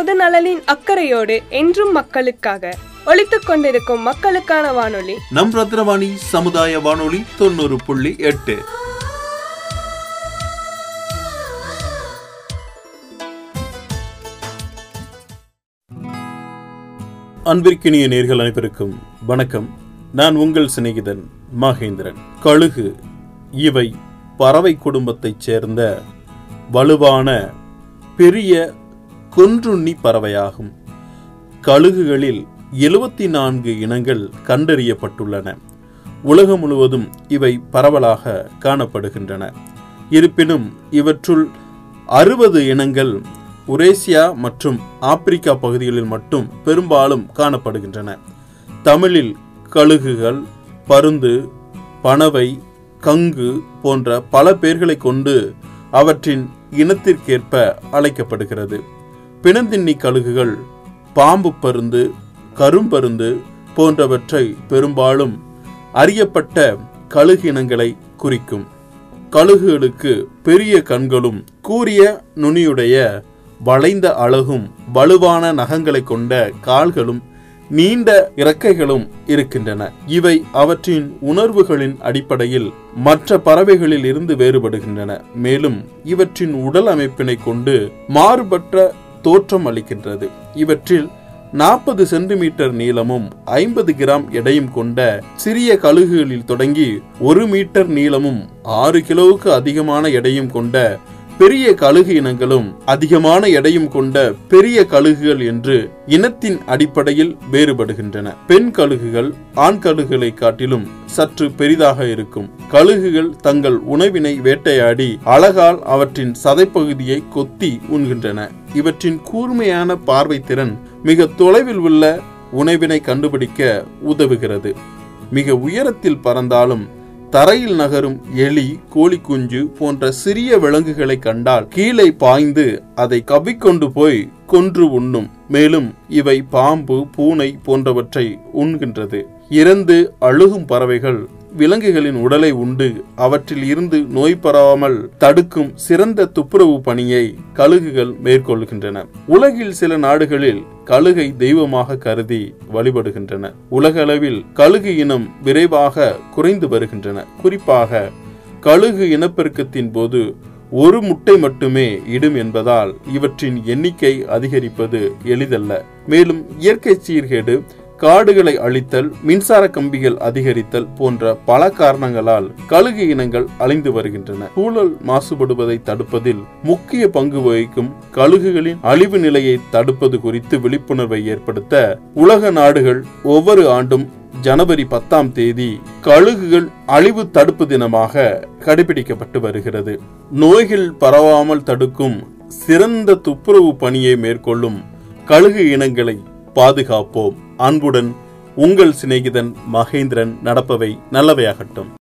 பொது நலனின் அக்கறையோடு என்றும் மக்களுக்காக ஒழித்துக் கொண்டிருக்கும் மக்களுக்கான வானொலி. நம் ரத்னவாணி சமுதாய வானொலி தொண்ணூறு புள்ளி எட்டு. அன்பிற்கினிய நேர்கள் அனைவருக்கும் வணக்கம். நான் உங்கள் சிநேகிதன் மகேந்திரன். கழுகு இவை பறவை குடும்பத்தைச் சேர்ந்த வலுவான பெரிய கொன்றுண்ணி பறவையாகும். கழுகுகளில் எழுபத்தி நான்கு இனங்கள் கண்டறியப்பட்டுள்ளன. உலகம் முழுவதும் இவை பரவலாக காணப்படுகின்றன. இருப்பினும் இவற்றுள் அறுபது இனங்கள் உரேசியா மற்றும் ஆப்பிரிக்கா பகுதிகளில் மட்டும் பெரும்பாலும் காணப்படுகின்றன. தமிழில் கழுகுகள் பருந்து பனவை கங்கு போன்ற பல பெயர்களை கொண்டு அவற்றின் இனத்திற்கேற்ப அழைக்கப்படுகிறது. பிணந்தின்னி கழுகுகள் பாம்பு பருந்து கரும்பருந்து போன்றவற்றை பெரும்பாலும் அறியப்பட்ட கழுகினங்களை குறிக்கும். கழுகுகளுக்கு பெரிய கண்களும் கூரிய நுனியுடைய வளைந்த அழகும் வலுவான நகங்களை கொண்ட கால்களும் நீண்ட இறக்கைகளும் இருக்கின்றன. இவை அவற்றின் உணர்வுகளின் அடிப்படையில் மற்ற பறவைகளில் இருந்து வேறுபடுகின்றன. மேலும் இவற்றின் உடல் அமைப்பினை கொண்டு மாறுபட்ட தோற்றம் அளிக்கின்றது. இவற்றில் நாற்பது சென்டிமீட்டர் நீளமும் ஐம்பது கிராம் எடையும் கொண்ட சிறிய கழுகுகளில் தொடங்கி ஒரு மீட்டர் நீளமும் ஆறு கிலோவுக்கு அதிகமான எடையும் கொண்ட பெரிய கழுகு இனங்களும் அதிகமான எடையும் கொண்ட பெரிய கழுகுகள் என்று இனத்தின் அடிப்படையில் வேறுபடுகின்றன. பெண் கழுகுகள் ஆண் கழுகுகளை காட்டிலும் சற்று பெரிதாக இருக்கும். கழுகுகள் தங்கள் உணவினை வேட்டையாடி அழகால் அவற்றின் சதைப்பகுதியை கொத்தி உண்கின்றன. இவற்றின் கூர்மையான பார்வைத்திறன் மிக தொலைவில் உள்ள உணவினை கண்டுபிடிக்க உதவுகிறது. மிக உயரத்தில் பறந்தாலும் தரையில் நகரும் எலி கோழிக்குஞ்சு போன்ற சிறிய விலங்குகளை கண்டால் கீழே பாய்ந்து அதை கவ்விக்கொண்டு போய் கொன்று உண்ணும். மேலும் இவை பாம்பு பூனை போன்றவற்றை உண்கின்றது. இறந்து அழுகும் பறவைகள் விலங்குகளின் உடலை உண்டு. அவற்றில் இருந்து நோய் பரவாமல் தடுக்கும் சிறந்த துப்புரவு பணியை கழுகுகள் மேற்கொள்கின்றன. உலகில் சில நாடுகளில் கழுகை தெய்வமாக கருதி வழிபடுகின்றன. உலக அளவில் கழுகு இனம் விரைவாக குறைந்து வருகின்றன. குறிப்பாக கழுகு இனப்பெருக்கத்தின் போது ஒரு முட்டை மட்டுமே இடும் என்பதால் இவற்றின் எண்ணிக்கை அதிகரிப்பது எளிதல்ல. மேலும் இயற்கை சீர்கேடு காடுகளை அழித்தல் மின்சார கம்பிகள் அதிகரித்தல் போன்ற பல காரணங்களால் கழுகு இனங்கள் அழிந்து வருகின்றன. சூழல் மாசுபடுவதை தடுப்பதில் முக்கிய பங்கு வகிக்கும் கழுகுகளின் அழிவு நிலையை தடுப்பது குறித்து விழிப்புணர்வை ஏற்படுத்த உலக நாடுகள் ஒவ்வொரு ஆண்டும் ஜனவரி பத்தாம் தேதி கழுகுகள் அழிவு தடுப்பு தினமாக கடைபிடிக்கப்பட்டு வருகிறது. நோய்கள் பரவாமல் தடுக்கும் சிறந்த துப்புரவு பணியை மேற்கொள்ளும் கழுகு இனங்களை பாதுகாப்போம். அன்புடன் உங்கள் சிநேகிதன் மகேந்திரன் நடப்பவை நல்லவையாகட்டும்.